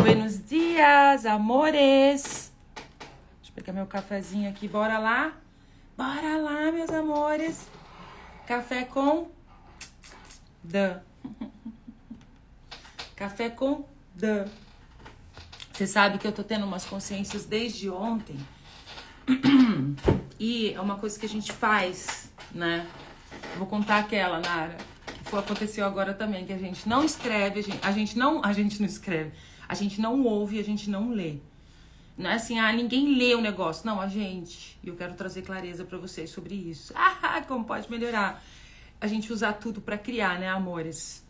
Buenos dias, amores. Deixa eu pegar meu cafezinho aqui. Bora lá? Bora lá, meus amores. Café com Dan. Café com Dan. Você sabe que eu tô tendo umas consciências desde ontem. E é uma coisa que a gente faz, né? Vou contar aquela, Nara, que aconteceu agora também, que a gente não escreve, a gente, a gente não, a gente não escreve, a gente não ouve, a gente não lê. Não é assim, ah, ninguém lê o negócio. Não, a gente. E eu quero trazer clareza para vocês sobre isso. Ah, como pode melhorar? A gente usar tudo para criar, né, amores?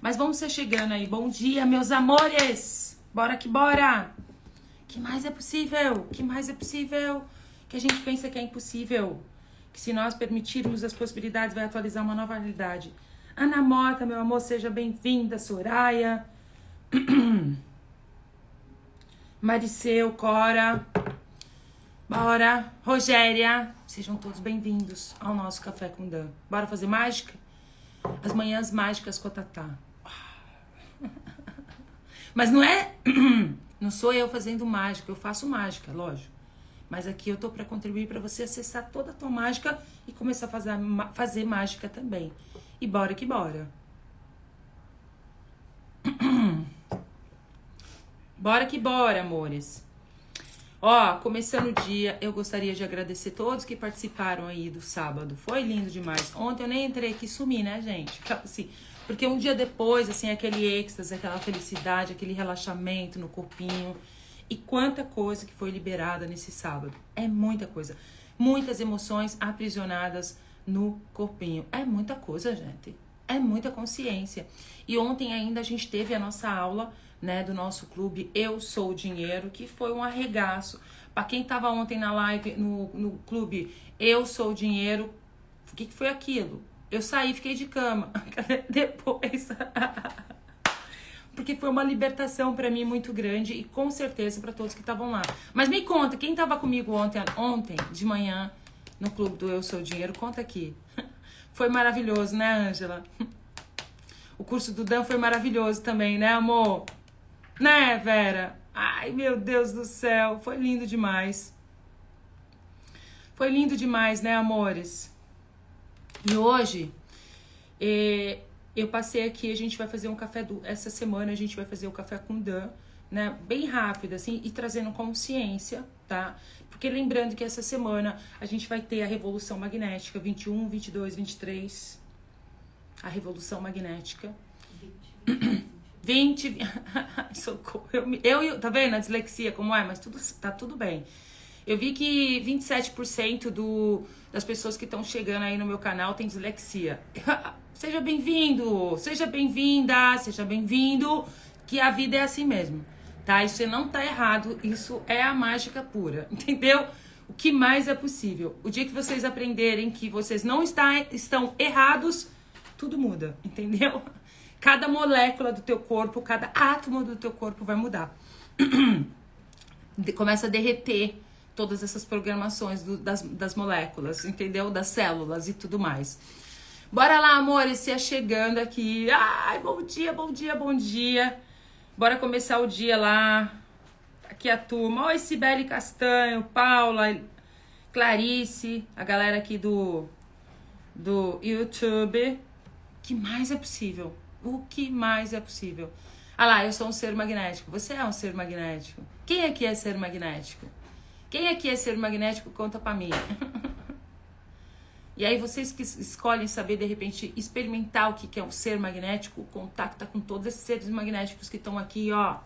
Mas vamos ser chegando aí. Bom dia, meus amores! Bora que bora! Que mais é possível? Que mais é possível? Que a gente pensa que é impossível. Que se nós permitirmos as possibilidades, vai atualizar uma nova realidade. Ana Mota, meu amor, seja bem-vinda. Soraya. Mariceu, Cora. Bora. Rogéria. Sejam todos bem-vindos ao nosso Café com Dan. Bora fazer mágica? As manhãs mágicas com a Tatá. Mas não é. Não sou eu fazendo mágica, eu faço mágica, lógico. Mas aqui eu tô para contribuir para você acessar toda a tua mágica e começar a fazer, fazer mágica também. E bora que bora. Bora que bora, amores. Ó, começando o dia, eu gostaria de agradecer todos que participaram aí do sábado. Foi lindo demais. Ontem eu nem entrei aqui sumi, né, gente? Assim, porque um dia depois, assim, aquele êxtase, aquela felicidade, aquele relaxamento no corpinho. E quanta coisa que foi liberada nesse sábado. É muita coisa. Muitas emoções aprisionadas no corpinho. É muita coisa, gente. É muita consciência. E ontem ainda a gente teve a nossa aula né, do nosso clube Eu Sou o Dinheiro, que foi um arregaço. Para quem estava ontem na live no, no clube Eu Sou o Dinheiro, o que, que foi aquilo? Eu saí, fiquei de cama. Depois. Porque foi uma libertação para mim muito grande e com certeza para todos que estavam lá. Mas me conta, quem estava comigo ontem, ontem de manhã no clube do Eu Sou Dinheiro, conta aqui. Foi maravilhoso, né, Ângela? O curso do Dan foi maravilhoso também, né, amor? Né, Vera? Ai, meu Deus do céu, foi lindo demais. Foi lindo demais, né, amores? E hoje, eh, eu passei aqui, a gente vai fazer um café do. Essa semana a gente vai fazer o café com Dan, né? Bem rápido, assim, e trazendo consciência, tá? Porque lembrando que essa semana a gente vai ter a Revolução Magnética 21, 22, 23. A Revolução Magnética. 20. 20. Socorro. Eu, eu, tá vendo a dislexia como é? Mas tudo, tá tudo bem. Eu vi que 27% do, das pessoas que estão chegando aí no meu canal tem dislexia. Seja bem-vindo, seja bem-vinda, seja bem-vindo, que a vida é assim mesmo, tá? Isso não tá errado, isso é a mágica pura, entendeu? O que mais é possível. O dia que vocês aprenderem que vocês não está, estão errados, tudo muda, entendeu? Cada molécula do teu corpo, cada átomo do teu corpo vai mudar. Começa a derreter todas essas programações do, das, das moléculas, entendeu? Das células e tudo mais. Bora lá, amores, se chegando aqui. Ai, bom dia, bom dia, bom dia. Bora começar o dia lá. Aqui a turma. Oi, Sibeli Castanho, Paula, Clarice, a galera aqui do, do YouTube. que mais é possível? O que mais é possível? Ah lá, eu sou um ser magnético. Você é um ser magnético. Quem aqui é ser magnético? Quem aqui é ser magnético? Conta pra mim. e aí vocês que escolhem saber, de repente, experimentar o que é um ser magnético, contacta com todos esses seres magnéticos que estão aqui, ó.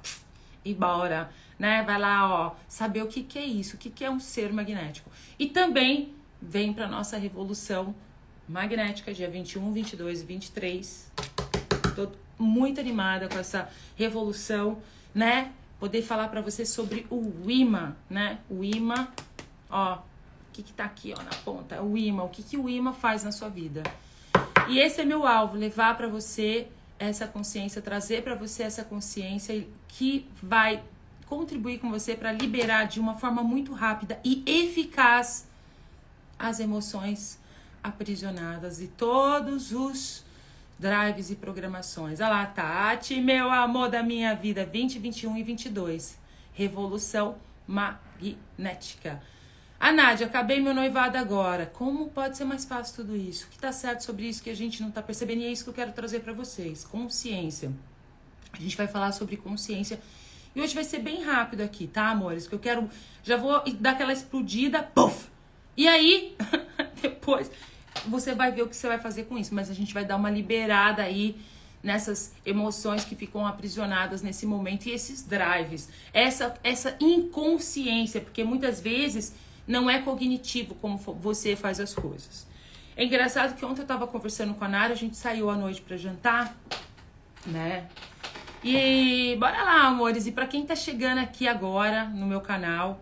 E bora, né? Vai lá, ó, saber o que, que é isso, o que, que é um ser magnético. E também vem pra nossa revolução magnética, dia 21, 22 e 23 Tô muito animada com essa revolução, né? Poder falar para você sobre o imã, né? O imã, ó, o que que tá aqui, ó, na ponta? O imã, o que que o imã faz na sua vida? E esse é meu alvo, levar para você essa consciência, trazer para você essa consciência que vai contribuir com você para liberar de uma forma muito rápida e eficaz as emoções aprisionadas e todos os drives e programações. Olha lá, Tati, meu amor da minha vida, 20, 21 e 22. Revolução magnética. A Nádia, acabei meu noivado agora. Como pode ser mais fácil tudo isso? O que tá certo sobre isso que a gente não tá percebendo? E é isso que eu quero trazer para vocês. Consciência. A gente vai falar sobre consciência. E hoje vai ser bem rápido aqui, tá, amores? Que eu quero. Já vou dar aquela explodida. Puff! E aí, depois, você vai ver o que você vai fazer com isso. Mas a gente vai dar uma liberada aí nessas emoções que ficam aprisionadas nesse momento e esses drives. Essa, essa inconsciência, porque muitas vezes não é cognitivo como você faz as coisas. É engraçado que ontem eu tava conversando com a Nara, a gente saiu à noite para jantar, né? E bora lá, amores. E para quem tá chegando aqui agora no meu canal,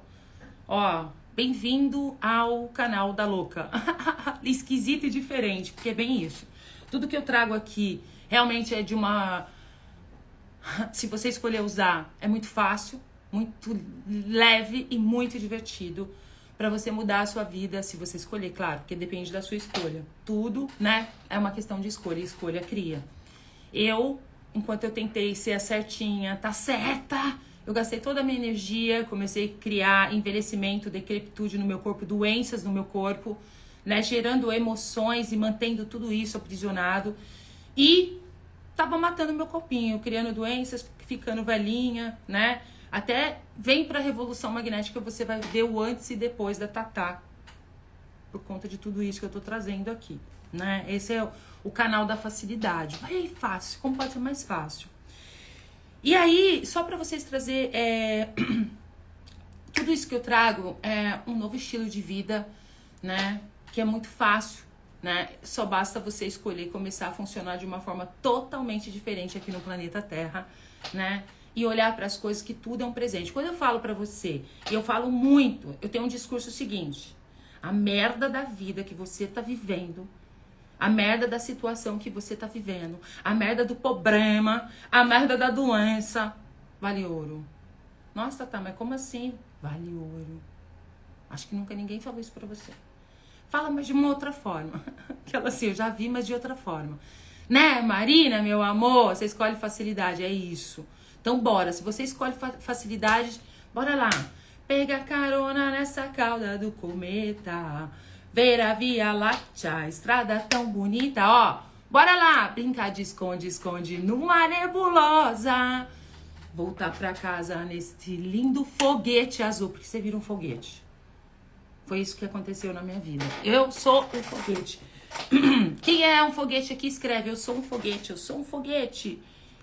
ó, bem-vindo ao canal da Louca. Esquisito e diferente, porque é bem isso. Tudo que eu trago aqui realmente é de uma. Se você escolher usar, é muito fácil, muito leve e muito divertido para você mudar a sua vida, se você escolher, claro, porque depende da sua escolha. Tudo, né, é uma questão de escolha, escolha cria. Eu, enquanto eu tentei ser a certinha, tá certa, eu gastei toda a minha energia, comecei a criar envelhecimento, decrepitude no meu corpo, doenças no meu corpo, né, gerando emoções e mantendo tudo isso aprisionado. E tava matando meu corpinho, criando doenças, ficando velhinha, né? Até vem para a revolução magnética, você vai ver o antes e depois da Tatá. Por conta de tudo isso que eu tô trazendo aqui, né? Esse é o, canal da facilidade. Vai fácil, como pode ser mais fácil? E aí, só para vocês trazer é, tudo isso que eu trago é um novo estilo de vida, né? Que é muito fácil, né? Só basta você escolher começar a funcionar de uma forma totalmente diferente aqui no planeta Terra, né? e olhar para as coisas que tudo é um presente. Quando eu falo para você, e eu falo muito, eu tenho um discurso seguinte: a merda da vida que você tá vivendo, a merda da situação que você tá vivendo, a merda do problema, a merda da doença, vale ouro. Nossa, tá, mas como assim? Vale ouro. Acho que nunca ninguém falou isso para você. Fala, mas de uma outra forma. Aquela assim, eu já vi, mas de outra forma. Né, Marina, meu amor, você escolhe facilidade, é isso. Então, bora. Se você escolhe facilidade, bora lá. Pega carona nessa cauda do cometa. Ver a Via Láctea, estrada tão bonita, ó. Bora lá, brincar de esconde, esconde numa nebulosa. Voltar pra casa neste lindo foguete azul, porque você vira um foguete. Foi isso que aconteceu na minha vida. Eu sou um foguete. Quem é um foguete aqui escreve: Eu sou um foguete, eu sou um foguete.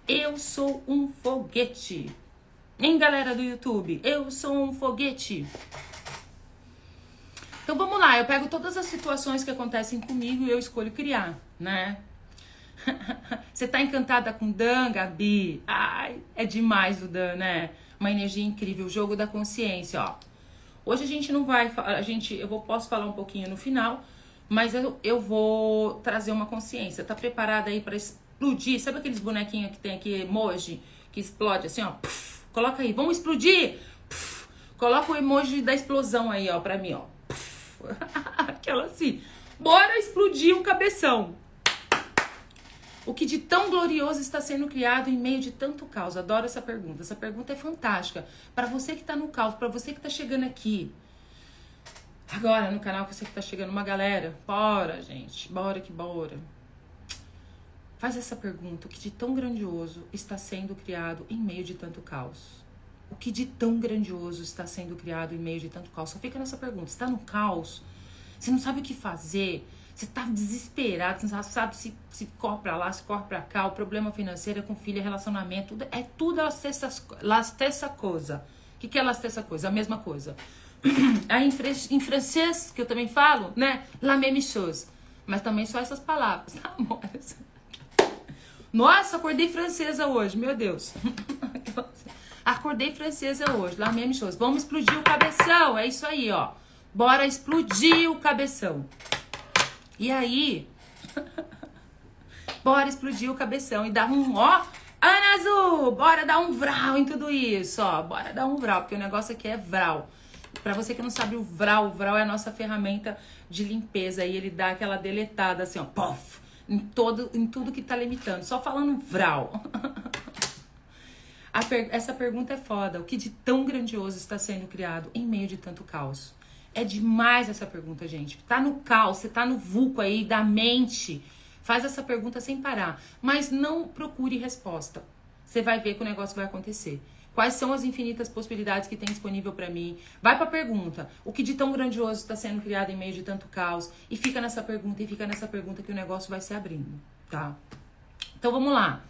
Eu sou um foguete. Hein, galera do YouTube? Eu sou um foguete. Então vamos lá, eu pego todas as situações que acontecem comigo e eu escolho criar, né? Você tá encantada com Dan, Gabi? Ai, é demais o Dan, né? Uma energia incrível, o jogo da consciência, ó. Hoje a gente não vai, a gente, eu vou, posso falar um pouquinho no final, mas eu, eu vou trazer uma consciência. Tá preparada aí para explodir. Sabe aqueles bonequinhos que tem aqui, emoji, que explode assim, ó? Puff, coloca aí, vamos explodir! Puff, coloca o emoji da explosão aí, ó, pra mim, ó. Aquela assim. Bora explodir um cabeção. O que de tão glorioso está sendo criado em meio de tanto caos? Adoro essa pergunta. Essa pergunta é fantástica. Para você que está no caos, para você que está chegando aqui, agora no canal, você que está chegando, uma galera, bora, gente, bora que bora. Faz essa pergunta: o que de tão grandioso está sendo criado em meio de tanto caos? O que de tão grandioso está sendo criado em meio de tanto caos? Só fica nessa pergunta: está no caos? Você não sabe o que fazer? Você está desesperado, você não sabe se, se corre para lá, se corre para cá, o problema financeiro é com filho, é relacionamento, tudo, é tudo las essa coisa. O que, que é las essa coisa? A mesma coisa. Aí em, francês, que eu também falo, né? La même chose. Mas também só essas palavras, tá? Nossa, acordei francesa hoje, meu Deus. acordei francesa hoje, lá mesmo shows. Vamos explodir o cabeção, é isso aí, ó. Bora explodir o cabeção. E aí, bora explodir o cabeção e dar um, ó, Ana Azul, bora dar um vral em tudo isso, ó. Bora dar um vral, porque o negócio aqui é vral. Para você que não sabe o vral, o vral é a nossa ferramenta de limpeza e ele dá aquela deletada assim, ó, pof em, todo, em tudo que tá limitando. Só falando vral. per essa pergunta é foda. O que de tão grandioso está sendo criado em meio de tanto caos? É demais essa pergunta, gente. Tá no caos, você tá no vulco aí da mente. Faz essa pergunta sem parar. Mas não procure resposta. Você vai ver que o negócio vai acontecer. Quais são as infinitas possibilidades que tem disponível para mim? Vai para a pergunta. O que de tão grandioso está sendo criado em meio de tanto caos? E fica nessa pergunta e fica nessa pergunta que o negócio vai se abrindo, tá? Então vamos lá.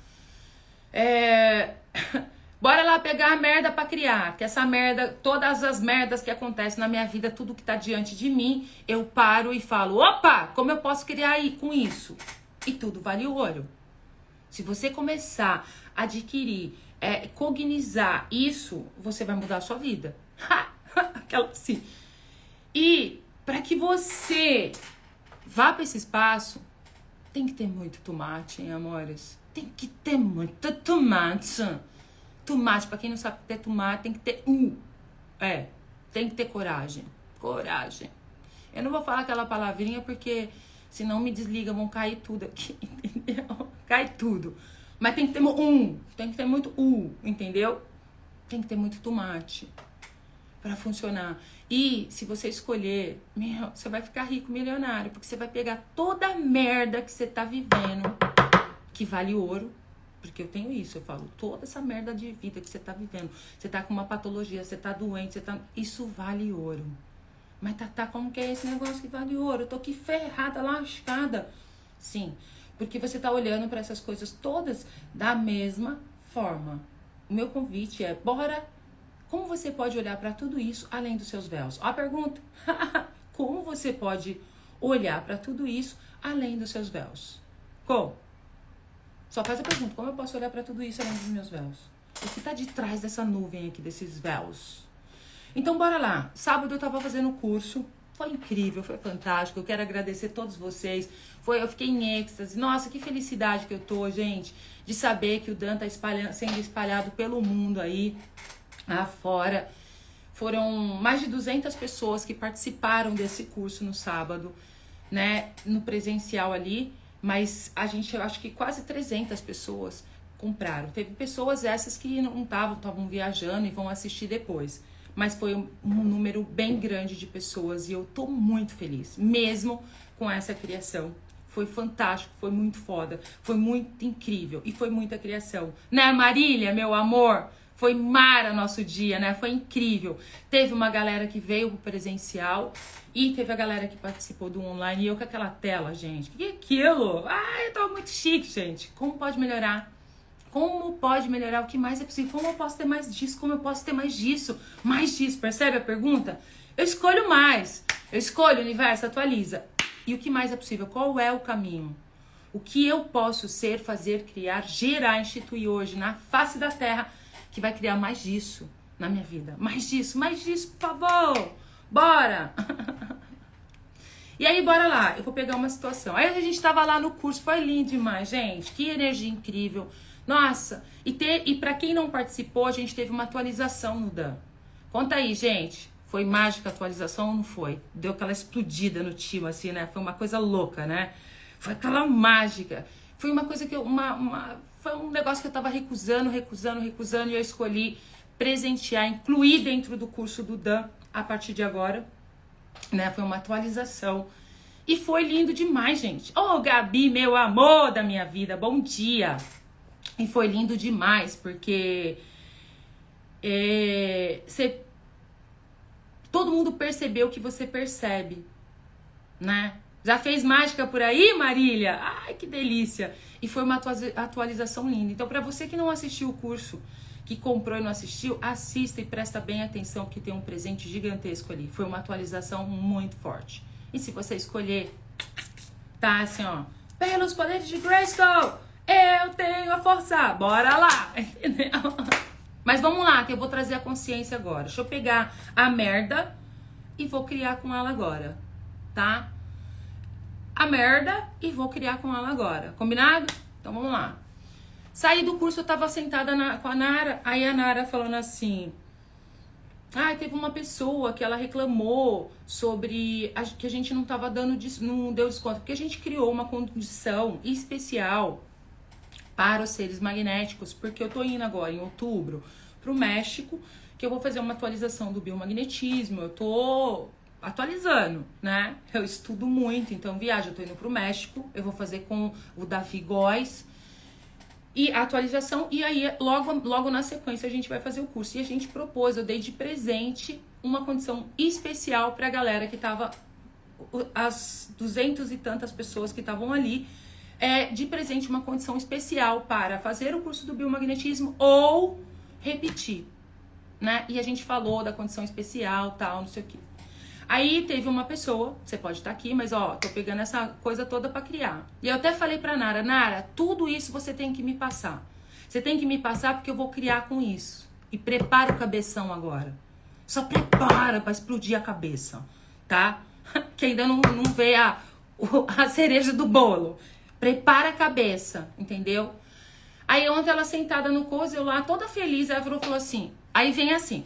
É... Bora lá pegar a merda para criar. Que essa merda, todas as merdas que acontecem na minha vida, tudo que tá diante de mim, eu paro e falo: opa, como eu posso criar aí com isso? E tudo vale ouro. Se você começar a adquirir é, cognizar isso, você vai mudar a sua vida. Aquela assim. E para que você vá para esse espaço, tem que ter muito tomate, hein, amores? Tem que ter muito tomate. Tomate, para quem não sabe ter tomate, tem que ter um. É, tem que ter coragem. Coragem. Eu não vou falar aquela palavrinha porque senão me desliga, vão cair tudo aqui, entendeu? Cai tudo. Mas tem que ter um, tem que ter muito u, entendeu? Tem que ter muito tomate para funcionar. E se você escolher, meu, você vai ficar rico, milionário, porque você vai pegar toda a merda que você tá vivendo, que vale ouro, porque eu tenho isso, eu falo, toda essa merda de vida que você tá vivendo, você tá com uma patologia, você tá doente, você tá, isso vale ouro. Mas tá, tá como que é esse negócio que vale ouro? Eu tô aqui ferrada, lascada. Sim, porque você está olhando para essas coisas todas da mesma forma. O meu convite é: bora. Como você pode olhar para tudo isso além dos seus véus? Ó a pergunta: como você pode olhar para tudo isso além dos seus véus? Como? Só faz a pergunta: como eu posso olhar para tudo isso além dos meus véus? O que está de trás dessa nuvem aqui, desses véus? Então, bora lá. Sábado eu estava fazendo o curso foi incrível, foi fantástico. Eu quero agradecer a todos vocês. Foi, eu fiquei em êxtase. Nossa, que felicidade que eu tô, gente, de saber que o Dan tá sendo espalhado pelo mundo aí, afora. Foram mais de 200 pessoas que participaram desse curso no sábado, né, no presencial ali, mas a gente, eu acho que quase 300 pessoas compraram. Teve pessoas essas que não estavam, estavam viajando e vão assistir depois mas foi um, um número bem grande de pessoas e eu tô muito feliz, mesmo com essa criação. Foi fantástico, foi muito foda, foi muito incrível e foi muita criação. Né, Marília, meu amor? Foi mara nosso dia, né? Foi incrível. Teve uma galera que veio pro presencial e teve a galera que participou do online e eu com aquela tela, gente. Que é aquilo? Ai, eu tô muito chique, gente. Como pode melhorar? Como pode melhorar? O que mais é possível? Como eu posso ter mais disso? Como eu posso ter mais disso? Mais disso, percebe a pergunta? Eu escolho mais. Eu escolho, o universo atualiza. E o que mais é possível? Qual é o caminho? O que eu posso ser, fazer, criar, gerar, instituir hoje na face da terra que vai criar mais disso na minha vida? Mais disso, mais disso, por favor! Bora! e aí, bora lá. Eu vou pegar uma situação. Aí a gente tava lá no curso, foi lindo demais, gente. Que energia incrível. Nossa, e, ter, e para quem não participou, a gente teve uma atualização no Dan. Conta aí, gente. Foi mágica a atualização ou não foi? Deu aquela explodida no time, assim, né? Foi uma coisa louca, né? Foi aquela mágica. Foi uma coisa que eu. Uma, uma, foi um negócio que eu tava recusando, recusando, recusando, e eu escolhi presentear, incluir dentro do curso do Dan a partir de agora. Né? Foi uma atualização. E foi lindo demais, gente. Ô, oh, Gabi, meu amor da minha vida, bom dia! E foi lindo demais, porque é, todo mundo percebeu o que você percebe, né? Já fez mágica por aí, Marília? Ai, que delícia! E foi uma atualização linda. Então, para você que não assistiu o curso, que comprou e não assistiu, assista e presta bem atenção que tem um presente gigantesco ali. Foi uma atualização muito forte. E se você escolher, tá assim, ó, pelos poderes de Grayskull, eu tenho a força, bora lá, entendeu? Mas vamos lá, que eu vou trazer a consciência agora. Deixa eu pegar a merda e vou criar com ela agora, tá? A merda e vou criar com ela agora, combinado? Então vamos lá. Saí do curso, eu tava sentada na, com a Nara, aí a Nara falando assim: Ah, teve uma pessoa que ela reclamou sobre a, que a gente não estava dando, não deu desconto, porque a gente criou uma condição especial para os seres magnéticos, porque eu tô indo agora em outubro para o México, que eu vou fazer uma atualização do biomagnetismo, eu tô atualizando, né? Eu estudo muito, então viajo, eu tô indo pro México, eu vou fazer com o Davi Góes e atualização e aí logo logo na sequência a gente vai fazer o curso. E a gente propôs, eu dei de presente uma condição especial para a galera que tava as duzentos e tantas pessoas que estavam ali, é de presente uma condição especial para fazer o curso do biomagnetismo ou repetir, né? E a gente falou da condição especial, tal, não sei o que. Aí teve uma pessoa, você pode estar aqui, mas ó, tô pegando essa coisa toda para criar. E eu até falei pra Nara, Nara, tudo isso você tem que me passar. Você tem que me passar porque eu vou criar com isso. E prepara o cabeção agora. Só prepara para explodir a cabeça, tá? Que ainda não, não vê a, a cereja do bolo. Prepara a cabeça, entendeu? Aí ontem ela sentada no coisa, eu lá toda feliz, ela virou falou assim. Aí vem assim.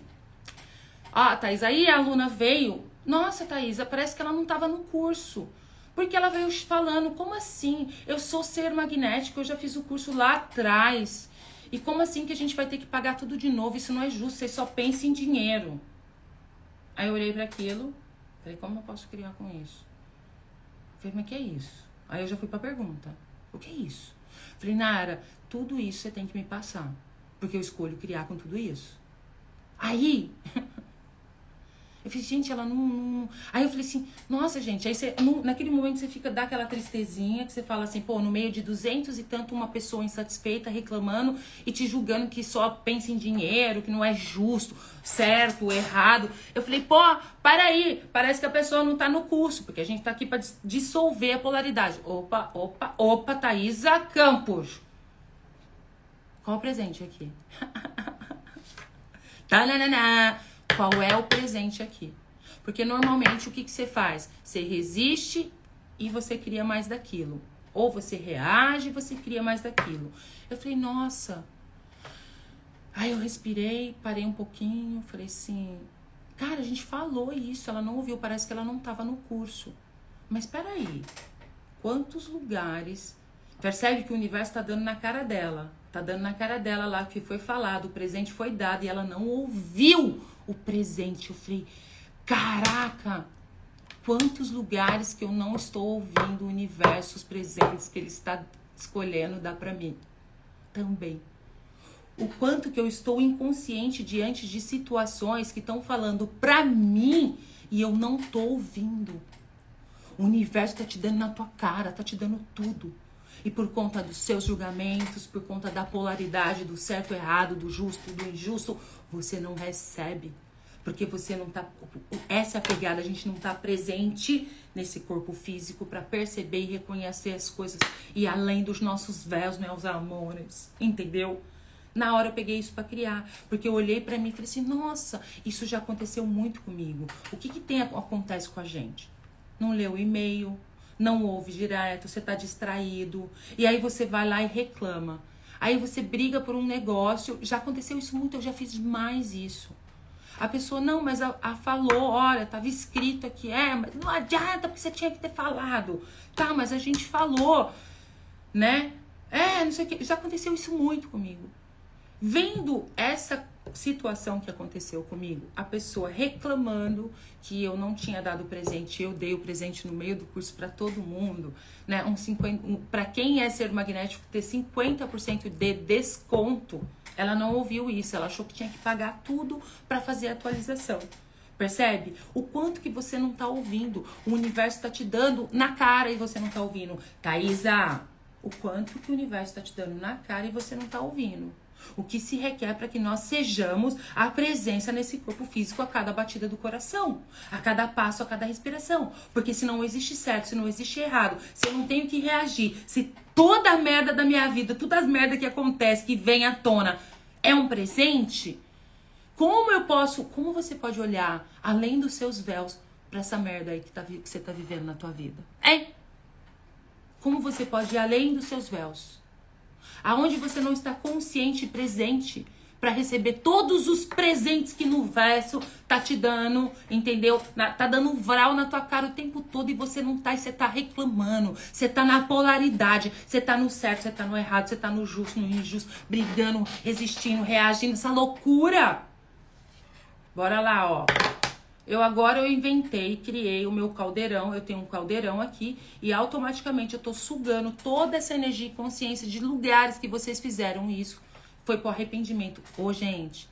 Ó, Thaís, aí a aluna veio nossa, Thaisa, parece que ela não estava no curso. Porque ela veio falando, como assim? Eu sou ser magnético, eu já fiz o curso lá atrás. E como assim que a gente vai ter que pagar tudo de novo? Isso não é justo, você só pensa em dinheiro. Aí eu olhei para aquilo, falei, como eu posso criar com isso? Falei, mas que é isso? Aí eu já fui pra pergunta. O que é isso? Falei, Nara, tudo isso você tem que me passar. Porque eu escolho criar com tudo isso. Aí, Eu falei, gente, ela não, não, Aí eu falei assim, nossa, gente, aí você, no, naquele momento você fica, dá aquela tristezinha, que você fala assim, pô, no meio de duzentos e tanto, uma pessoa insatisfeita, reclamando e te julgando que só pensa em dinheiro, que não é justo, certo, errado. Eu falei, pô, para aí, parece que a pessoa não tá no curso, porque a gente tá aqui pra dissolver a polaridade. Opa, opa, opa, Thaisa Campos. Qual o presente aqui? Tananana. Qual é o presente aqui? Porque normalmente o que, que você faz? Você resiste e você cria mais daquilo. Ou você reage e você cria mais daquilo. Eu falei, nossa. Aí eu respirei, parei um pouquinho, falei assim, cara, a gente falou isso, ela não ouviu, parece que ela não estava no curso. Mas peraí, quantos lugares. Percebe que o universo está dando na cara dela. Tá dando na cara dela lá que foi falado, o presente foi dado e ela não ouviu o presente. Eu falei, caraca, quantos lugares que eu não estou ouvindo o universo, os presentes que ele está escolhendo dar para mim também. O quanto que eu estou inconsciente diante de situações que estão falando para mim e eu não tô ouvindo. O universo tá te dando na tua cara, tá te dando tudo. E por conta dos seus julgamentos, por conta da polaridade do certo, errado, do justo, do injusto, você não recebe. Porque você não tá. Essa é pegada, a gente não tá presente nesse corpo físico para perceber e reconhecer as coisas. E além dos nossos véus, meus amores. Entendeu? Na hora eu peguei isso para criar, porque eu olhei para mim e falei assim: "Nossa, isso já aconteceu muito comigo. O que que tem acontece com a gente? Não leu o e-mail, não ouve direto, você tá distraído, e aí você vai lá e reclama. Aí você briga por um negócio, já aconteceu isso muito, eu já fiz mais isso. A pessoa, não, mas a, a falou, olha, tava escrito aqui, é, mas não adianta porque você tinha que ter falado. Tá, mas a gente falou, né? É, não sei o que. Já aconteceu isso muito comigo. Vendo essa situação que aconteceu comigo, a pessoa reclamando que eu não tinha dado presente, eu dei o presente no meio do curso para todo mundo, né? Um 50, um, para quem é ser magnético ter 50% de desconto. Ela não ouviu isso, ela achou que tinha que pagar tudo para fazer a atualização. Percebe? O quanto que você não tá ouvindo. O universo tá te dando na cara e você não tá ouvindo. Thaisa, o quanto que o universo tá te dando na cara e você não tá ouvindo. O que se requer para que nós sejamos a presença nesse corpo físico a cada batida do coração, a cada passo, a cada respiração. Porque se não existe certo, se não existe errado, se eu não tenho que reagir, se toda a merda da minha vida, todas as merdas que acontece, que vem à tona, é um presente, como eu posso, como você pode olhar além dos seus véus para essa merda aí que, tá, que você tá vivendo na tua vida? Hein? Como você pode ir além dos seus véus? Aonde você não está consciente e presente para receber todos os presentes que no verso tá te dando, entendeu? Na, tá dando um vral na tua cara o tempo todo e você não tá, e você tá reclamando. Você tá na polaridade, você tá no certo, você tá no errado, você tá no justo, no injusto, brigando, resistindo, reagindo, essa loucura. Bora lá, ó. Eu agora eu inventei, criei o meu caldeirão, eu tenho um caldeirão aqui e automaticamente eu tô sugando toda essa energia e consciência de lugares que vocês fizeram isso. Foi pro arrependimento. Ô, gente,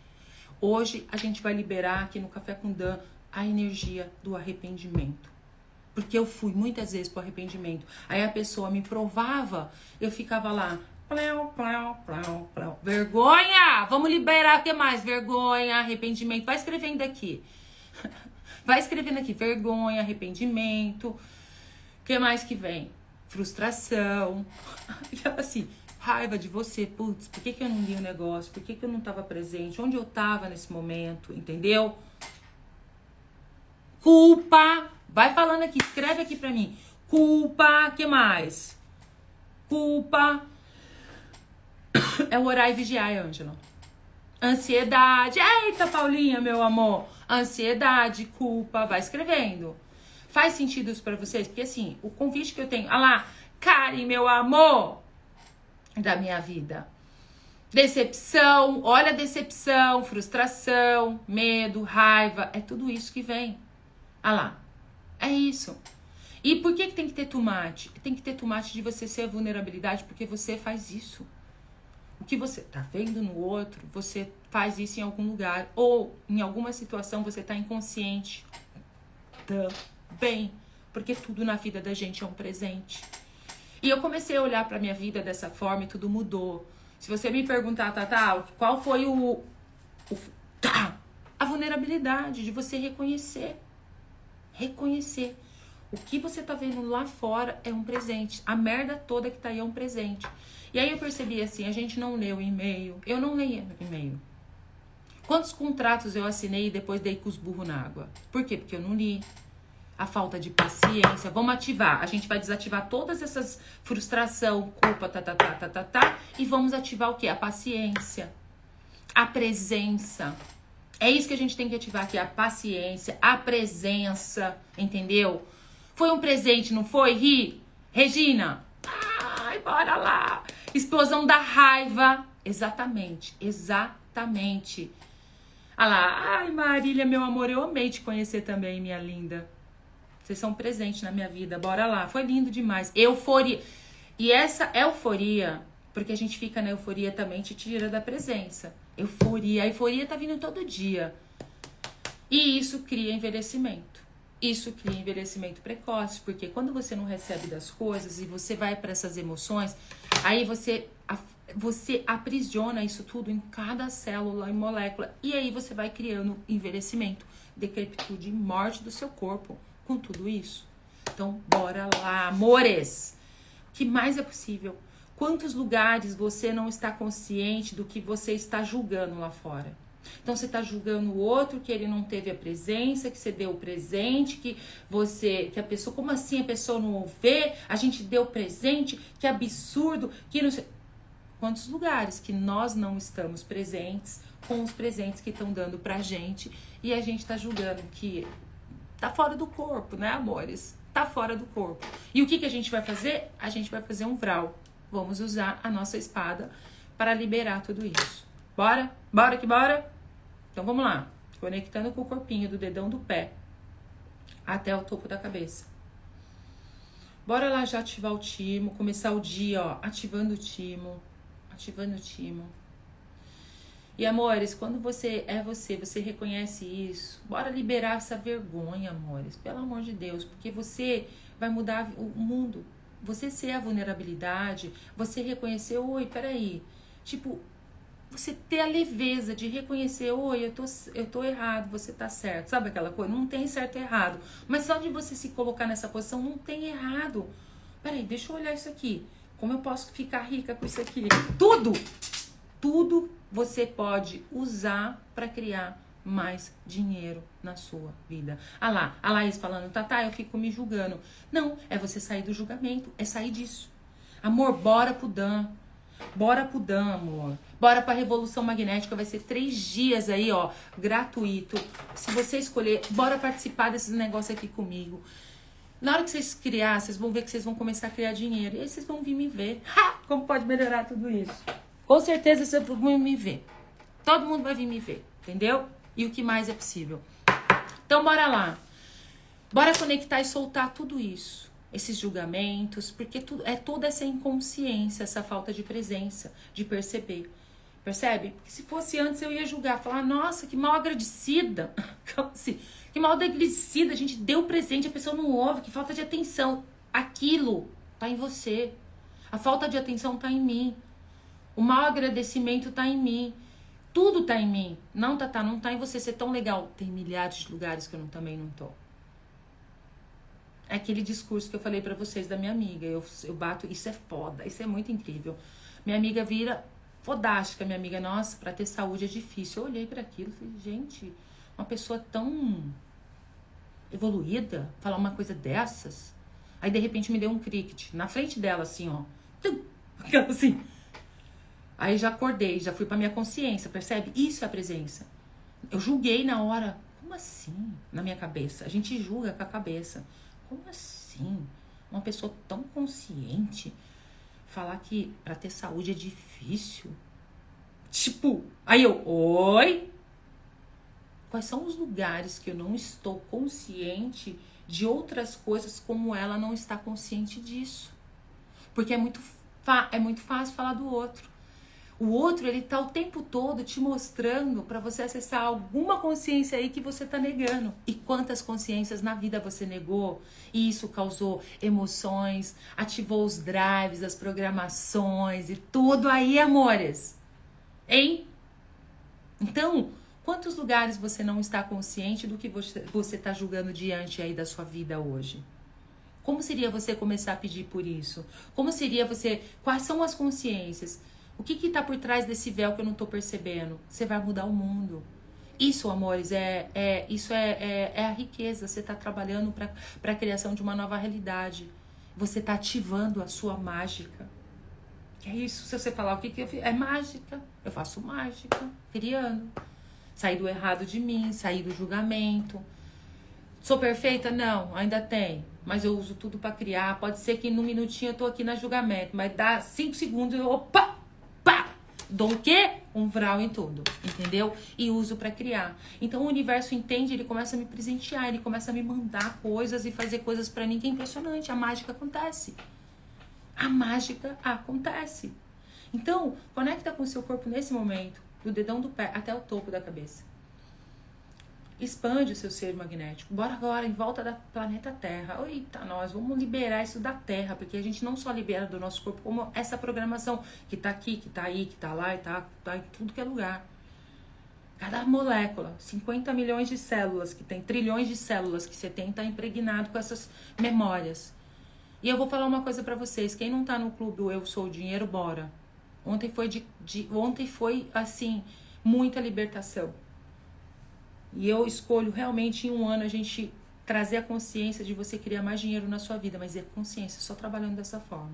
hoje a gente vai liberar aqui no Café com Dan a energia do arrependimento. Porque eu fui muitas vezes pro arrependimento. Aí a pessoa me provava, eu ficava lá, Plau, plau, plau, plau. Vergonha! Vamos liberar o que mais? Vergonha, arrependimento. Vai escrevendo aqui. Vai escrevendo aqui vergonha, arrependimento. Que mais que vem? Frustração. E assim, raiva de você. Putz, por que, que eu não li o negócio? Por que, que eu não estava presente? Onde eu estava nesse momento? Entendeu? Culpa. Vai falando aqui, escreve aqui pra mim. Culpa, que mais? Culpa. É o orar e vigiar, Ângela. Ansiedade. Eita, Paulinha, meu amor ansiedade, culpa, vai escrevendo. Faz sentido isso para vocês? Porque assim, o convite que eu tenho, ah lá, Karen, meu amor da minha vida. Decepção, olha a decepção, frustração, medo, raiva, é tudo isso que vem. Ah lá, é isso. E por que, que tem que ter tomate? Tem que ter tomate de você ser vulnerabilidade, porque você faz isso. O que você tá vendo no outro, você faz isso em algum lugar. Ou em alguma situação você tá inconsciente. Também. Porque tudo na vida da gente é um presente. E eu comecei a olhar para minha vida dessa forma e tudo mudou. Se você me perguntar, Tata, qual foi o, o tá, a vulnerabilidade de você reconhecer. Reconhecer. O que você tá vendo lá fora é um presente. A merda toda que tá aí é um presente. E aí eu percebi assim, a gente não leu o e-mail. Eu não leio e-mail. Quantos contratos eu assinei e depois dei com os burros na água? Por quê? Porque eu não li. A falta de paciência. Vamos ativar. A gente vai desativar todas essas frustração, culpa, tá, tá, tá, tá, tá, tá. E vamos ativar o quê? A paciência. A presença. É isso que a gente tem que ativar aqui, a paciência, a presença, entendeu? Foi um presente, não foi, Ri? Regina? Ai, bora lá! Explosão da raiva. Exatamente, exatamente. Ah lá, ai Marília, meu amor, eu amei te conhecer também, minha linda. Vocês são presentes na minha vida, bora lá. Foi lindo demais. Euforia. E essa euforia, porque a gente fica na euforia também, te tira da presença. Euforia. A euforia tá vindo todo dia. E isso cria envelhecimento. Isso cria envelhecimento precoce, porque quando você não recebe das coisas e você vai para essas emoções, aí você você aprisiona isso tudo em cada célula e molécula e aí você vai criando envelhecimento, decrepitude e morte do seu corpo com tudo isso. Então, bora lá, amores. O que mais é possível? Quantos lugares você não está consciente do que você está julgando lá fora? Então você está julgando o outro que ele não teve a presença, que você deu o presente, que você, que a pessoa, como assim a pessoa não vê? A gente deu presente, que absurdo, que não sei. Quantos lugares que nós não estamos presentes com os presentes que estão dando pra gente e a gente está julgando que tá fora do corpo, né, amores? Tá fora do corpo. E o que, que a gente vai fazer? A gente vai fazer um vral. Vamos usar a nossa espada para liberar tudo isso. Bora? Bora que bora? Então vamos lá, conectando com o corpinho do dedão do pé até o topo da cabeça. Bora lá já ativar o timo, começar o dia, ó, ativando o timo, ativando o timo. E amores, quando você é você, você reconhece isso, bora liberar essa vergonha, amores, pelo amor de Deus, porque você vai mudar o mundo. Você ser a vulnerabilidade, você reconhecer, oi, peraí, tipo, você ter a leveza de reconhecer, oi, eu tô, eu tô errado, você tá certo. Sabe aquela coisa? Não tem certo e errado. Mas só de você se colocar nessa posição, não tem errado. Peraí, deixa eu olhar isso aqui. Como eu posso ficar rica com isso aqui? Tudo! Tudo você pode usar para criar mais dinheiro na sua vida. Ah lá, a Laís falando, tá, tá, eu fico me julgando. Não, é você sair do julgamento, é sair disso. Amor, bora pro Dan. Bora pro Dan, amor. Bora pra Revolução Magnética. Vai ser três dias aí, ó, gratuito. Se você escolher, bora participar desses negócios aqui comigo. Na hora que vocês criar, vocês vão ver que vocês vão começar a criar dinheiro. E aí vocês vão vir me ver. Ha! Como pode melhorar tudo isso? Com certeza vocês vão me ver. Todo mundo vai vir me ver, entendeu? E o que mais é possível. Então bora lá. Bora conectar e soltar tudo isso esses julgamentos, porque tudo, é toda essa inconsciência, essa falta de presença, de perceber. Percebe? Porque se fosse antes eu ia julgar, falar, nossa, que mal agradecida. assim, que mal agradecida, a gente deu presente, a pessoa não ouve, que falta de atenção. Aquilo tá em você. A falta de atenção tá em mim. O mal agradecimento tá em mim. Tudo tá em mim. Não, tá, tá, não tá em você ser tão legal. Tem milhares de lugares que eu não, também não tô. É aquele discurso que eu falei para vocês da minha amiga. Eu, eu bato, isso é foda, isso é muito incrível. Minha amiga vira fodástica, minha amiga, nossa, para ter saúde é difícil. Eu olhei para aquilo e falei, gente, uma pessoa tão evoluída falar uma coisa dessas. Aí de repente me deu um cricket na frente dela, assim, ó. Aquela assim. Aí já acordei, já fui pra minha consciência, percebe? Isso é a presença. Eu julguei na hora. Como assim? Na minha cabeça. A gente julga com a cabeça. Como assim? Uma pessoa tão consciente falar que para ter saúde é difícil? Tipo, aí eu, oi? Quais são os lugares que eu não estou consciente de outras coisas como ela não está consciente disso? Porque é muito, é muito fácil falar do outro. O outro, ele tá o tempo todo te mostrando para você acessar alguma consciência aí que você tá negando. E quantas consciências na vida você negou? E isso causou emoções, ativou os drives, as programações e tudo aí, amores. Hein? Então, quantos lugares você não está consciente do que você está julgando diante aí da sua vida hoje? Como seria você começar a pedir por isso? Como seria você. Quais são as consciências? O que está por trás desse véu que eu não estou percebendo? Você vai mudar o mundo. Isso, amores, é, é isso é, é, é a riqueza. Você está trabalhando para a criação de uma nova realidade. Você está ativando a sua mágica. Que é isso? Se você falar o que, que eu fiz, é mágica. Eu faço mágica, criando. Sair do errado de mim, sair do julgamento. Sou perfeita? Não, ainda tem. Mas eu uso tudo para criar. Pode ser que num minutinho eu tô aqui na julgamento, mas dá cinco segundos e opa, Dou o quê? Um vral em tudo, entendeu? E uso para criar. Então o universo entende, ele começa a me presentear, ele começa a me mandar coisas e fazer coisas para mim que é impressionante. A mágica acontece. A mágica acontece. Então, conecta com o seu corpo nesse momento, do dedão do pé até o topo da cabeça. Expande o seu ser magnético. Bora agora em volta da planeta Terra. Eita, nós vamos liberar isso da Terra, porque a gente não só libera do nosso corpo, como essa programação que tá aqui, que tá aí, que tá lá e tá, tá em tudo que é lugar. Cada molécula, 50 milhões de células, que tem trilhões de células que você tem, tá impregnado com essas memórias. E eu vou falar uma coisa para vocês, quem não tá no clube Eu Sou o Dinheiro, bora. Ontem foi de, de ontem foi assim, muita libertação e eu escolho realmente em um ano a gente trazer a consciência de você criar mais dinheiro na sua vida, mas é consciência, só trabalhando dessa forma.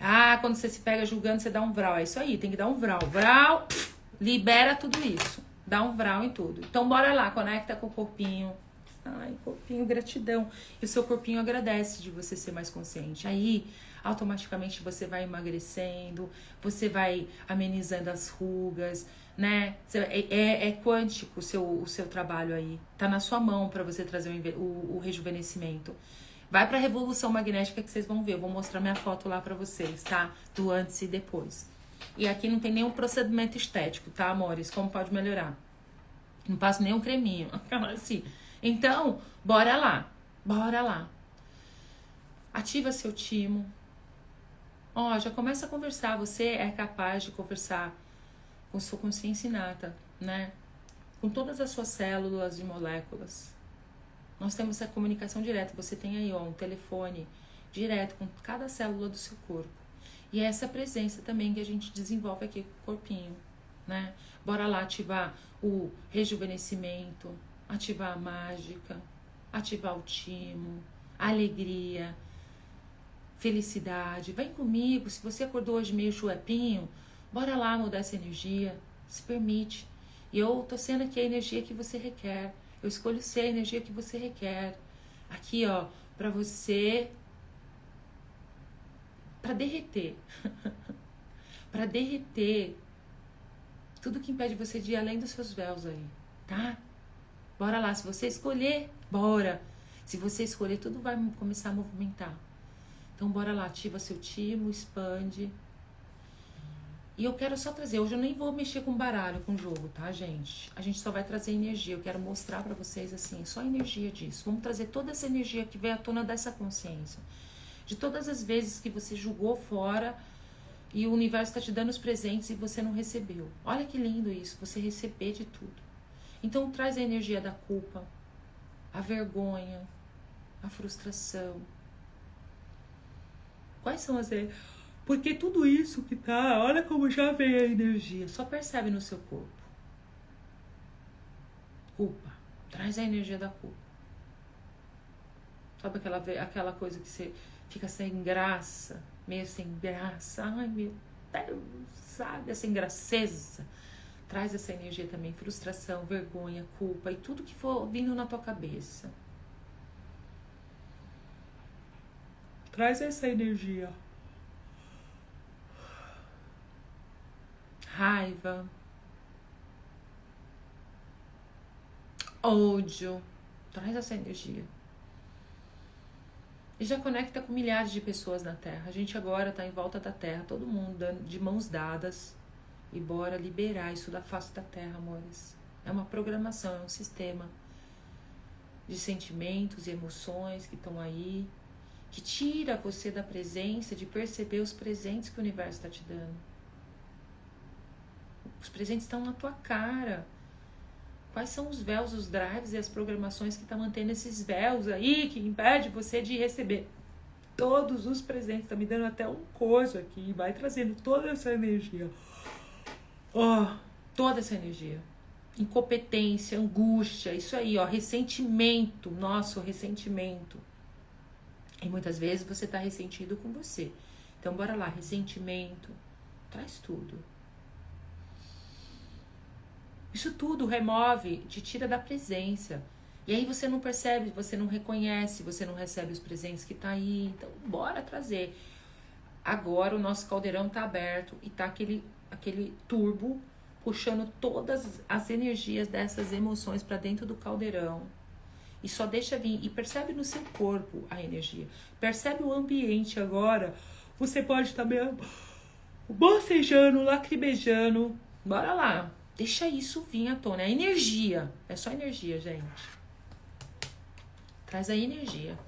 Ah, quando você se pega julgando, você dá um vral. É isso aí, tem que dar um vral. Vral, libera tudo isso. Dá um vral em tudo. Então bora lá, conecta com o corpinho. Ai, corpinho, gratidão. E o seu corpinho agradece de você ser mais consciente. Aí, automaticamente você vai emagrecendo, você vai amenizando as rugas, né? É, é, é, quântico o seu, o seu trabalho aí. Tá na sua mão para você trazer o, o, o rejuvenescimento. Vai para a revolução magnética que vocês vão ver. Eu vou mostrar minha foto lá para vocês, tá? Do antes e depois. E aqui não tem nenhum procedimento estético, tá, amores? Como pode melhorar? Não passo nenhum creminho. assim. Então, bora lá. Bora lá. Ativa seu timo. Ó, já começa a conversar. Você é capaz de conversar com sua consciência inata, né? Com todas as suas células e moléculas. Nós temos essa comunicação direta. Você tem aí ó, um telefone direto com cada célula do seu corpo. E é essa presença também que a gente desenvolve aqui com o corpinho, né? Bora lá ativar o rejuvenescimento, ativar a mágica, ativar o timo, a alegria, felicidade. Vem comigo. Se você acordou hoje meio chuepinho, bora lá mudar essa energia. Se permite. E eu tô sendo aqui a energia que você requer. Eu escolho ser a energia que você requer. Aqui, ó, para você para derreter. para derreter tudo que impede você de ir além dos seus véus aí, tá? Bora lá, se você escolher, bora. Se você escolher, tudo vai começar a movimentar. Então bora lá, ativa seu timo, expande. E eu quero só trazer, hoje eu nem vou mexer com baralho, com jogo, tá, gente? A gente só vai trazer energia. Eu quero mostrar para vocês assim, só energia disso. Vamos trazer toda essa energia que vem à tona dessa consciência. De todas as vezes que você julgou fora e o universo está te dando os presentes e você não recebeu. Olha que lindo isso, você receber de tudo. Então traz a energia da culpa, a vergonha, a frustração. Quais são as porque tudo isso que tá, olha como já vem a energia, só percebe no seu corpo. Culpa. Traz a energia da culpa. Sabe aquela, aquela coisa que você fica sem graça, meio sem graça. Ai, meu Deus, sabe? Essa engraceza. Traz essa energia também, frustração, vergonha, culpa e tudo que for vindo na tua cabeça. Traz essa energia. raiva, ódio. Traz essa energia. E já conecta com milhares de pessoas na Terra. A gente agora está em volta da Terra, todo mundo dando de mãos dadas. E bora liberar isso da face da Terra, amores. É uma programação, é um sistema de sentimentos e emoções que estão aí, que tira você da presença, de perceber os presentes que o universo está te dando. Os presentes estão na tua cara. Quais são os véus, os drives e as programações que estão tá mantendo esses véus aí que impede você de receber todos os presentes? Tá me dando até um coisa aqui, vai trazendo toda essa energia. Oh, toda essa energia. Incompetência, angústia, isso aí, ó, ressentimento, nosso ressentimento. E muitas vezes você tá ressentido com você. Então bora lá, ressentimento, traz tudo. Isso tudo remove, te tira da presença. E aí você não percebe, você não reconhece, você não recebe os presentes que tá aí. Então, bora trazer. Agora o nosso caldeirão tá aberto e tá aquele aquele turbo puxando todas as energias dessas emoções para dentro do caldeirão. E só deixa vir e percebe no seu corpo a energia. Percebe o ambiente agora. Você pode também bocejando, lacrimejando. Bora lá. Deixa isso vir à tona. É energia. É só energia, gente. Traz a energia.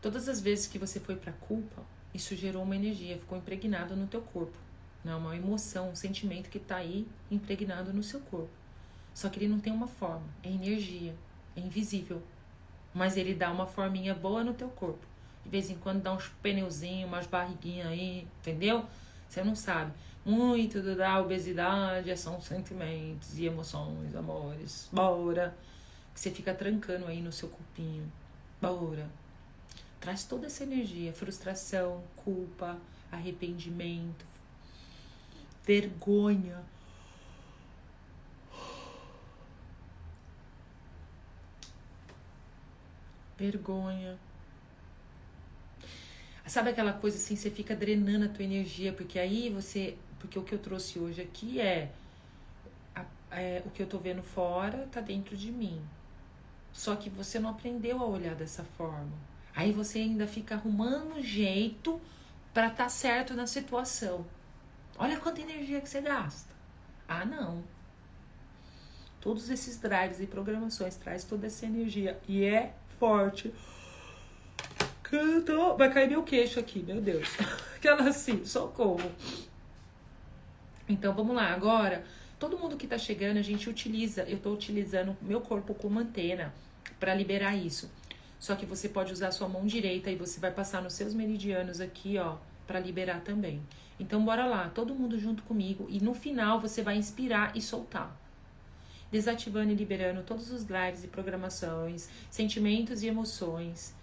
Todas as vezes que você foi para culpa, isso gerou uma energia, ficou impregnado no teu corpo. Não, uma emoção, um sentimento que está aí impregnado no seu corpo. Só que ele não tem uma forma, é energia, é invisível. Mas ele dá uma forminha boa no teu corpo. De vez em quando dá uns pneuzinhos, umas barriguinhas aí, entendeu? Você não sabe. Muito da obesidade são sentimentos e emoções, amores. Bora. Que você fica trancando aí no seu corpinho. Bora. Traz toda essa energia, frustração, culpa, arrependimento, vergonha. Vergonha. Sabe aquela coisa assim, você fica drenando a tua energia, porque aí você porque o que eu trouxe hoje aqui é, é o que eu tô vendo fora tá dentro de mim. Só que você não aprendeu a olhar dessa forma. Aí você ainda fica arrumando jeito para estar tá certo na situação. Olha quanta energia que você gasta. Ah, não. Todos esses drives e programações traz toda essa energia e é forte. Canto. Vai cair meu queixo aqui, meu Deus. Aquela assim, socorro. Então vamos lá, agora, todo mundo que tá chegando, a gente utiliza, eu tô utilizando meu corpo como antena para liberar isso. Só que você pode usar a sua mão direita e você vai passar nos seus meridianos aqui, ó, para liberar também. Então bora lá, todo mundo junto comigo e no final você vai inspirar e soltar. Desativando e liberando todos os drives e programações, sentimentos e emoções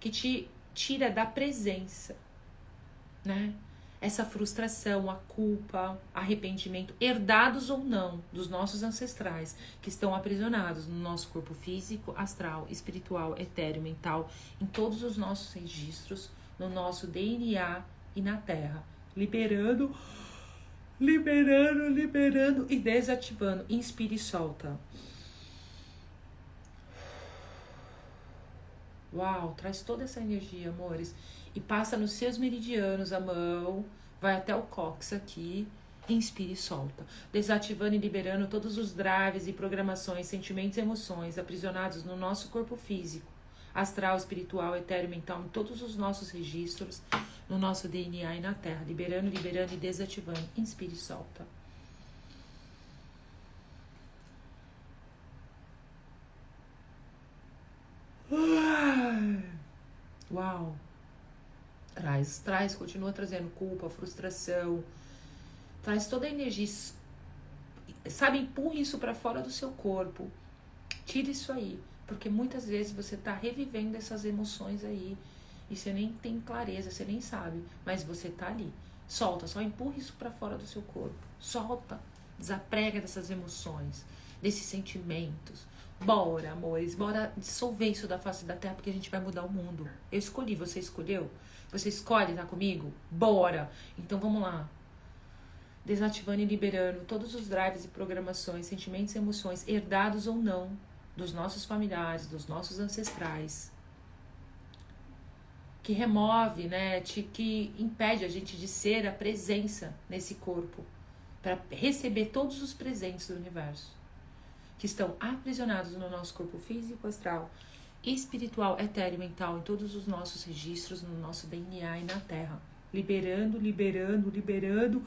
que te tira da presença, né? Essa frustração, a culpa, arrependimento, herdados ou não dos nossos ancestrais, que estão aprisionados no nosso corpo físico, astral, espiritual, etéreo, mental, em todos os nossos registros, no nosso DNA e na Terra, liberando, liberando, liberando e desativando. Inspire e solta. Uau, traz toda essa energia, amores. E passa nos seus meridianos a mão, vai até o cóccix aqui, inspire e solta. Desativando e liberando todos os drives e programações, sentimentos e emoções aprisionados no nosso corpo físico, astral, espiritual, etéreo, mental, em todos os nossos registros, no nosso DNA e na Terra. Liberando, liberando e desativando. Inspire e solta. Uau! Traz, traz, continua trazendo culpa, frustração. Traz toda a energia. Sabe, empurre isso para fora do seu corpo. Tire isso aí. Porque muitas vezes você tá revivendo essas emoções aí. E você nem tem clareza, você nem sabe. Mas você tá ali. Solta, só empurre isso para fora do seu corpo. Solta. Desaprega dessas emoções, desses sentimentos. Bora, amores, bora dissolver isso da face da terra porque a gente vai mudar o mundo. Eu escolhi, você escolheu? Você escolhe estar tá comigo? Bora! Então vamos lá. Desativando e liberando todos os drives e programações, sentimentos e emoções, herdados ou não, dos nossos familiares, dos nossos ancestrais. Que remove, né? Que impede a gente de ser a presença nesse corpo. Para receber todos os presentes do universo que estão aprisionados no nosso corpo físico, astral, espiritual, etéreo, mental, em todos os nossos registros, no nosso DNA e na Terra. Liberando, liberando, liberando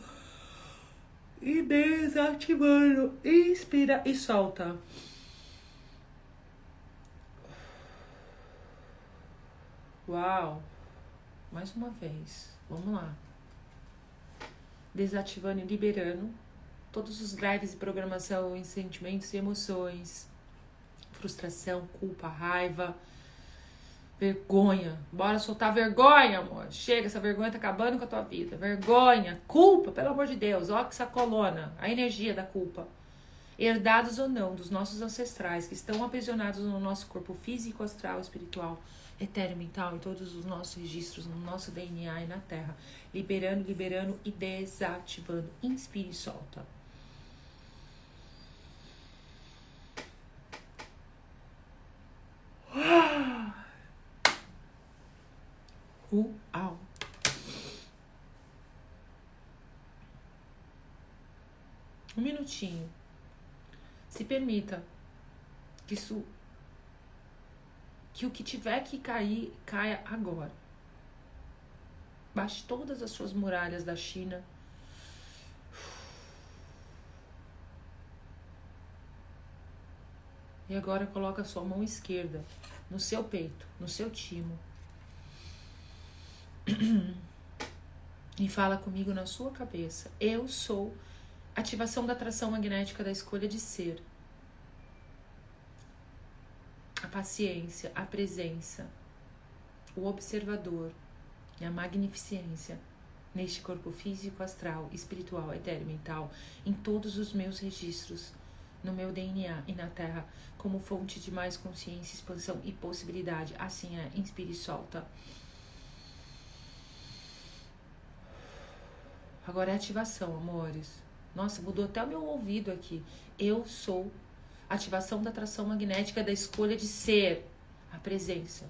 e desativando. Inspira e solta. Uau! Mais uma vez. Vamos lá. Desativando e liberando todos os drives de programação em sentimentos e emoções, frustração, culpa, raiva, vergonha. Bora soltar vergonha, amor. Chega, essa vergonha tá acabando com a tua vida. Vergonha, culpa, pelo amor de Deus. Ó, que sacolona, a energia da culpa. Herdados ou não dos nossos ancestrais que estão aprisionados no nosso corpo físico, astral, espiritual, etéreo, mental, em todos os nossos registros, no nosso DNA e na Terra. Liberando, liberando e desativando. Inspire e solta. Uau! Um minutinho. Se permita que isso. Que o que tiver que cair, caia agora. Baixe todas as suas muralhas da China. E agora coloca a sua mão esquerda no seu peito, no seu timo. E fala comigo na sua cabeça. Eu sou ativação da atração magnética da escolha de ser. A paciência, a presença, o observador e a magnificência neste corpo físico, astral, espiritual, etéreo, mental, em todos os meus registros no meu DNA e na Terra como fonte de mais consciência, expansão e possibilidade. Assim é, inspire e solta. Agora é ativação, amores. Nossa, mudou até o meu ouvido aqui. Eu sou ativação da atração magnética da escolha de ser a presença,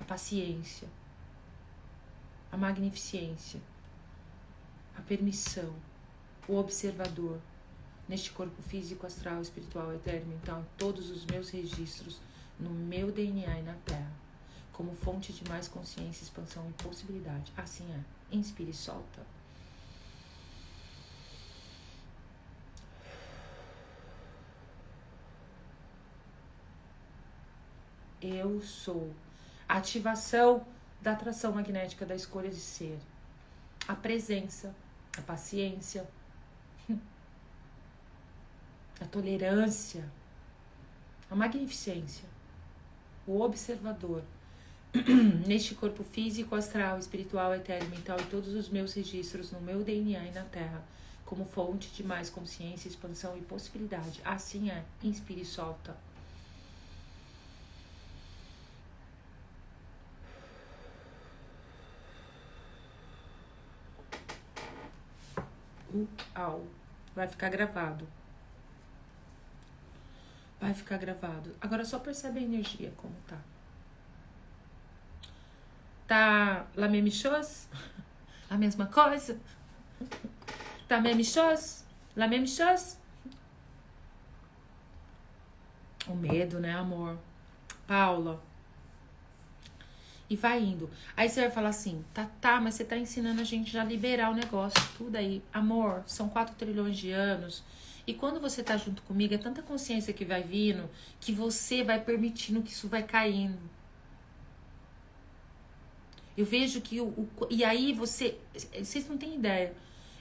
a paciência, a magnificência, a permissão, o observador neste corpo físico, astral, espiritual, etéreo, mental, todos os meus registros, no meu DNA e na Terra, como fonte de mais consciência, expansão e possibilidade. Assim é. Inspire e solta. Eu sou. Ativação da atração magnética da escolha de ser. A presença, a paciência, a tolerância, a magnificência, o observador, neste corpo físico, astral, espiritual, etéreo, mental e todos os meus registros no meu DNA e na Terra, como fonte de mais consciência, expansão e possibilidade. Assim é. Inspire e solta. Uau. Vai ficar gravado. Vai ficar gravado. Agora só percebe a energia como tá. Tá la même chose? A mesma coisa? Tá même chose? La même chose? O medo, né, amor? Paula. E vai indo. Aí você vai falar assim, tá, tá, mas você tá ensinando a gente já liberar o negócio, tudo aí. Amor, são 4 trilhões de anos. E quando você tá junto comigo, é tanta consciência que vai vindo que você vai permitindo que isso vai caindo. Eu vejo que o, o, e aí você, vocês não têm ideia.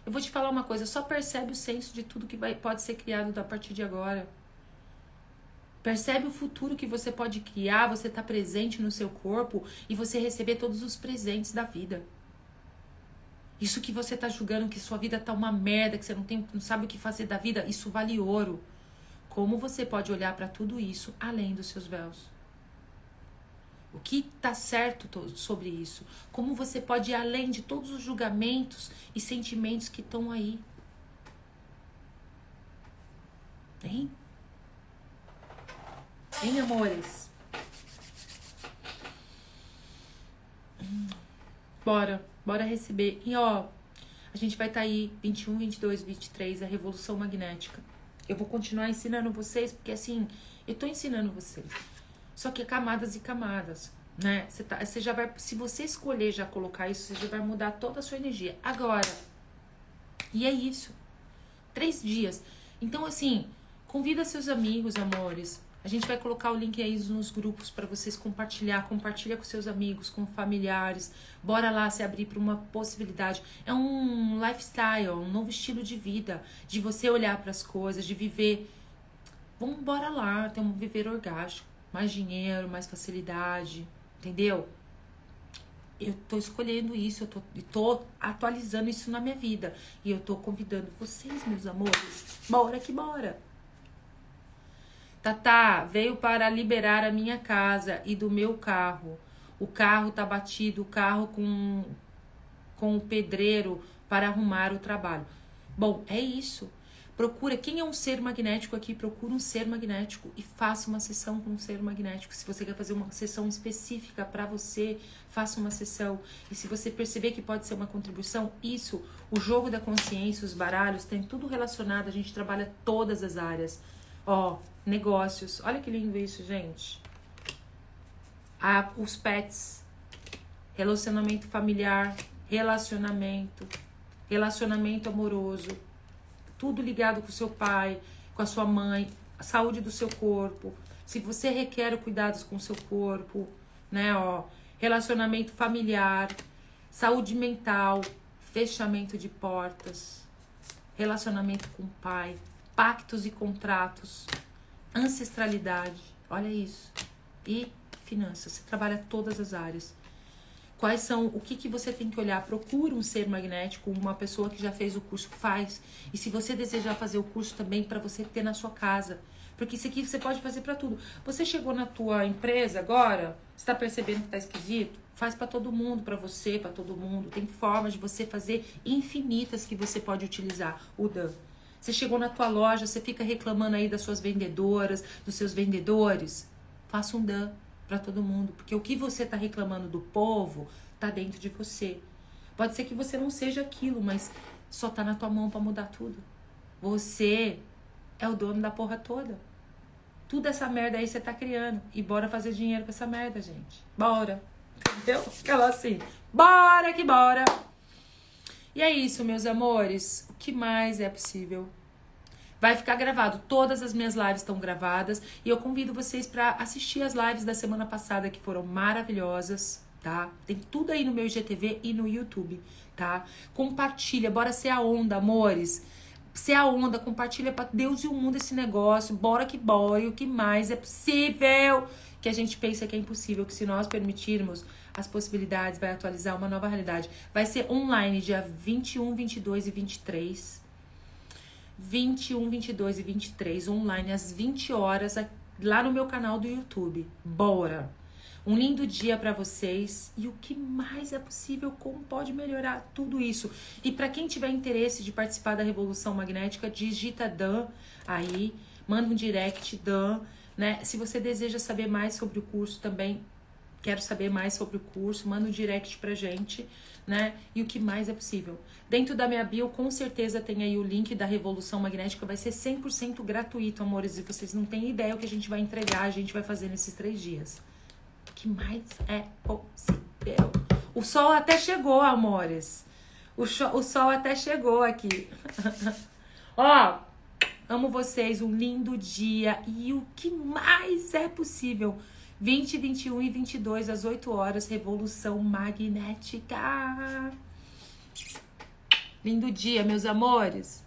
Eu vou te falar uma coisa, só percebe o senso de tudo que vai, pode ser criado a partir de agora. Percebe o futuro que você pode criar, você está presente no seu corpo e você receber todos os presentes da vida. Isso que você está julgando que sua vida tá uma merda, que você não tem, não sabe o que fazer da vida, isso vale ouro. Como você pode olhar para tudo isso além dos seus véus? O que está certo sobre isso? Como você pode ir além de todos os julgamentos e sentimentos que estão aí? Hein? Hein, amores? Bora, bora receber. E ó, a gente vai estar tá aí 21, 22, 23, a revolução magnética. Eu vou continuar ensinando vocês, porque assim, eu tô ensinando vocês. Só que é camadas e camadas, né? Você, tá, você já vai, se você escolher já colocar isso, você já vai mudar toda a sua energia. Agora, e é isso. Três dias. Então, assim, convida seus amigos, amores. A gente vai colocar o link aí nos grupos para vocês compartilhar. Compartilha com seus amigos, com familiares. Bora lá se abrir para uma possibilidade. É um lifestyle, um novo estilo de vida, de você olhar para as coisas, de viver. Vamos bora lá, ter um viver orgástico mais dinheiro, mais facilidade, entendeu? Eu tô escolhendo isso, eu tô, tô atualizando isso na minha vida. E eu tô convidando vocês, meus amores. Bora que bora! Tatá veio para liberar a minha casa e do meu carro. O carro tá batido, o carro com, com o pedreiro para arrumar o trabalho. Bom, é isso. Procura quem é um ser magnético aqui, procura um ser magnético e faça uma sessão com um ser magnético. Se você quer fazer uma sessão específica para você, faça uma sessão. E se você perceber que pode ser uma contribuição, isso, o jogo da consciência, os baralhos, tem tudo relacionado, a gente trabalha todas as áreas. Ó, negócios. Olha que lindo isso, gente. Ah, os pets, relacionamento familiar, relacionamento, relacionamento amoroso tudo ligado com seu pai, com a sua mãe, a saúde do seu corpo. Se você requer cuidados com o seu corpo, né, ó, relacionamento familiar, saúde mental, fechamento de portas, relacionamento com o pai, pactos e contratos, ancestralidade, olha isso. E finanças, você trabalha todas as áreas quais são, o que, que você tem que olhar. Procura um ser magnético, uma pessoa que já fez o curso, faz. E se você desejar fazer o curso também, para você ter na sua casa. Porque isso aqui você pode fazer para tudo. Você chegou na tua empresa agora, está percebendo que está esquisito? Faz para todo mundo, para você, para todo mundo. Tem formas de você fazer infinitas que você pode utilizar. O Dan. Você chegou na tua loja, você fica reclamando aí das suas vendedoras, dos seus vendedores. Faça um Dan para todo mundo, porque o que você está reclamando do povo está dentro de você. Pode ser que você não seja aquilo, mas só tá na tua mão para mudar tudo. Você é o dono da porra toda. Tudo essa merda aí você tá criando. E bora fazer dinheiro com essa merda, gente. Bora. Entendeu? Aquela assim. Bora que bora. E é isso, meus amores. Que mais é possível? Vai ficar gravado. Todas as minhas lives estão gravadas e eu convido vocês para assistir as lives da semana passada que foram maravilhosas, tá? Tem tudo aí no meu IGTV e no YouTube, tá? Compartilha, bora ser a onda, amores. Ser a onda, compartilha para Deus e o mundo esse negócio. Bora que bora, o que mais é possível. que a gente pensa que é impossível, que se nós permitirmos as possibilidades, vai atualizar uma nova realidade. Vai ser online dia 21, 22 e 23. 21, 22 e 23, online às 20 horas, lá no meu canal do YouTube. Bora! Um lindo dia para vocês e o que mais é possível, como pode melhorar tudo isso. E para quem tiver interesse de participar da Revolução Magnética, digita Dan aí, manda um direct Dan, né? Se você deseja saber mais sobre o curso também, quero saber mais sobre o curso, manda um direct pra gente, né? E o que mais é possível. Dentro da minha bio, com certeza tem aí o link da Revolução Magnética, vai ser 100% gratuito, amores, e vocês não têm ideia o que a gente vai entregar, a gente vai fazer nesses três dias que mais é possível. O sol até chegou, amores. O, o sol até chegou aqui. Ó, amo vocês, um lindo dia. E o que mais é possível? 20, 21 e 22 às 8 horas, Revolução Magnética. Lindo dia, meus amores.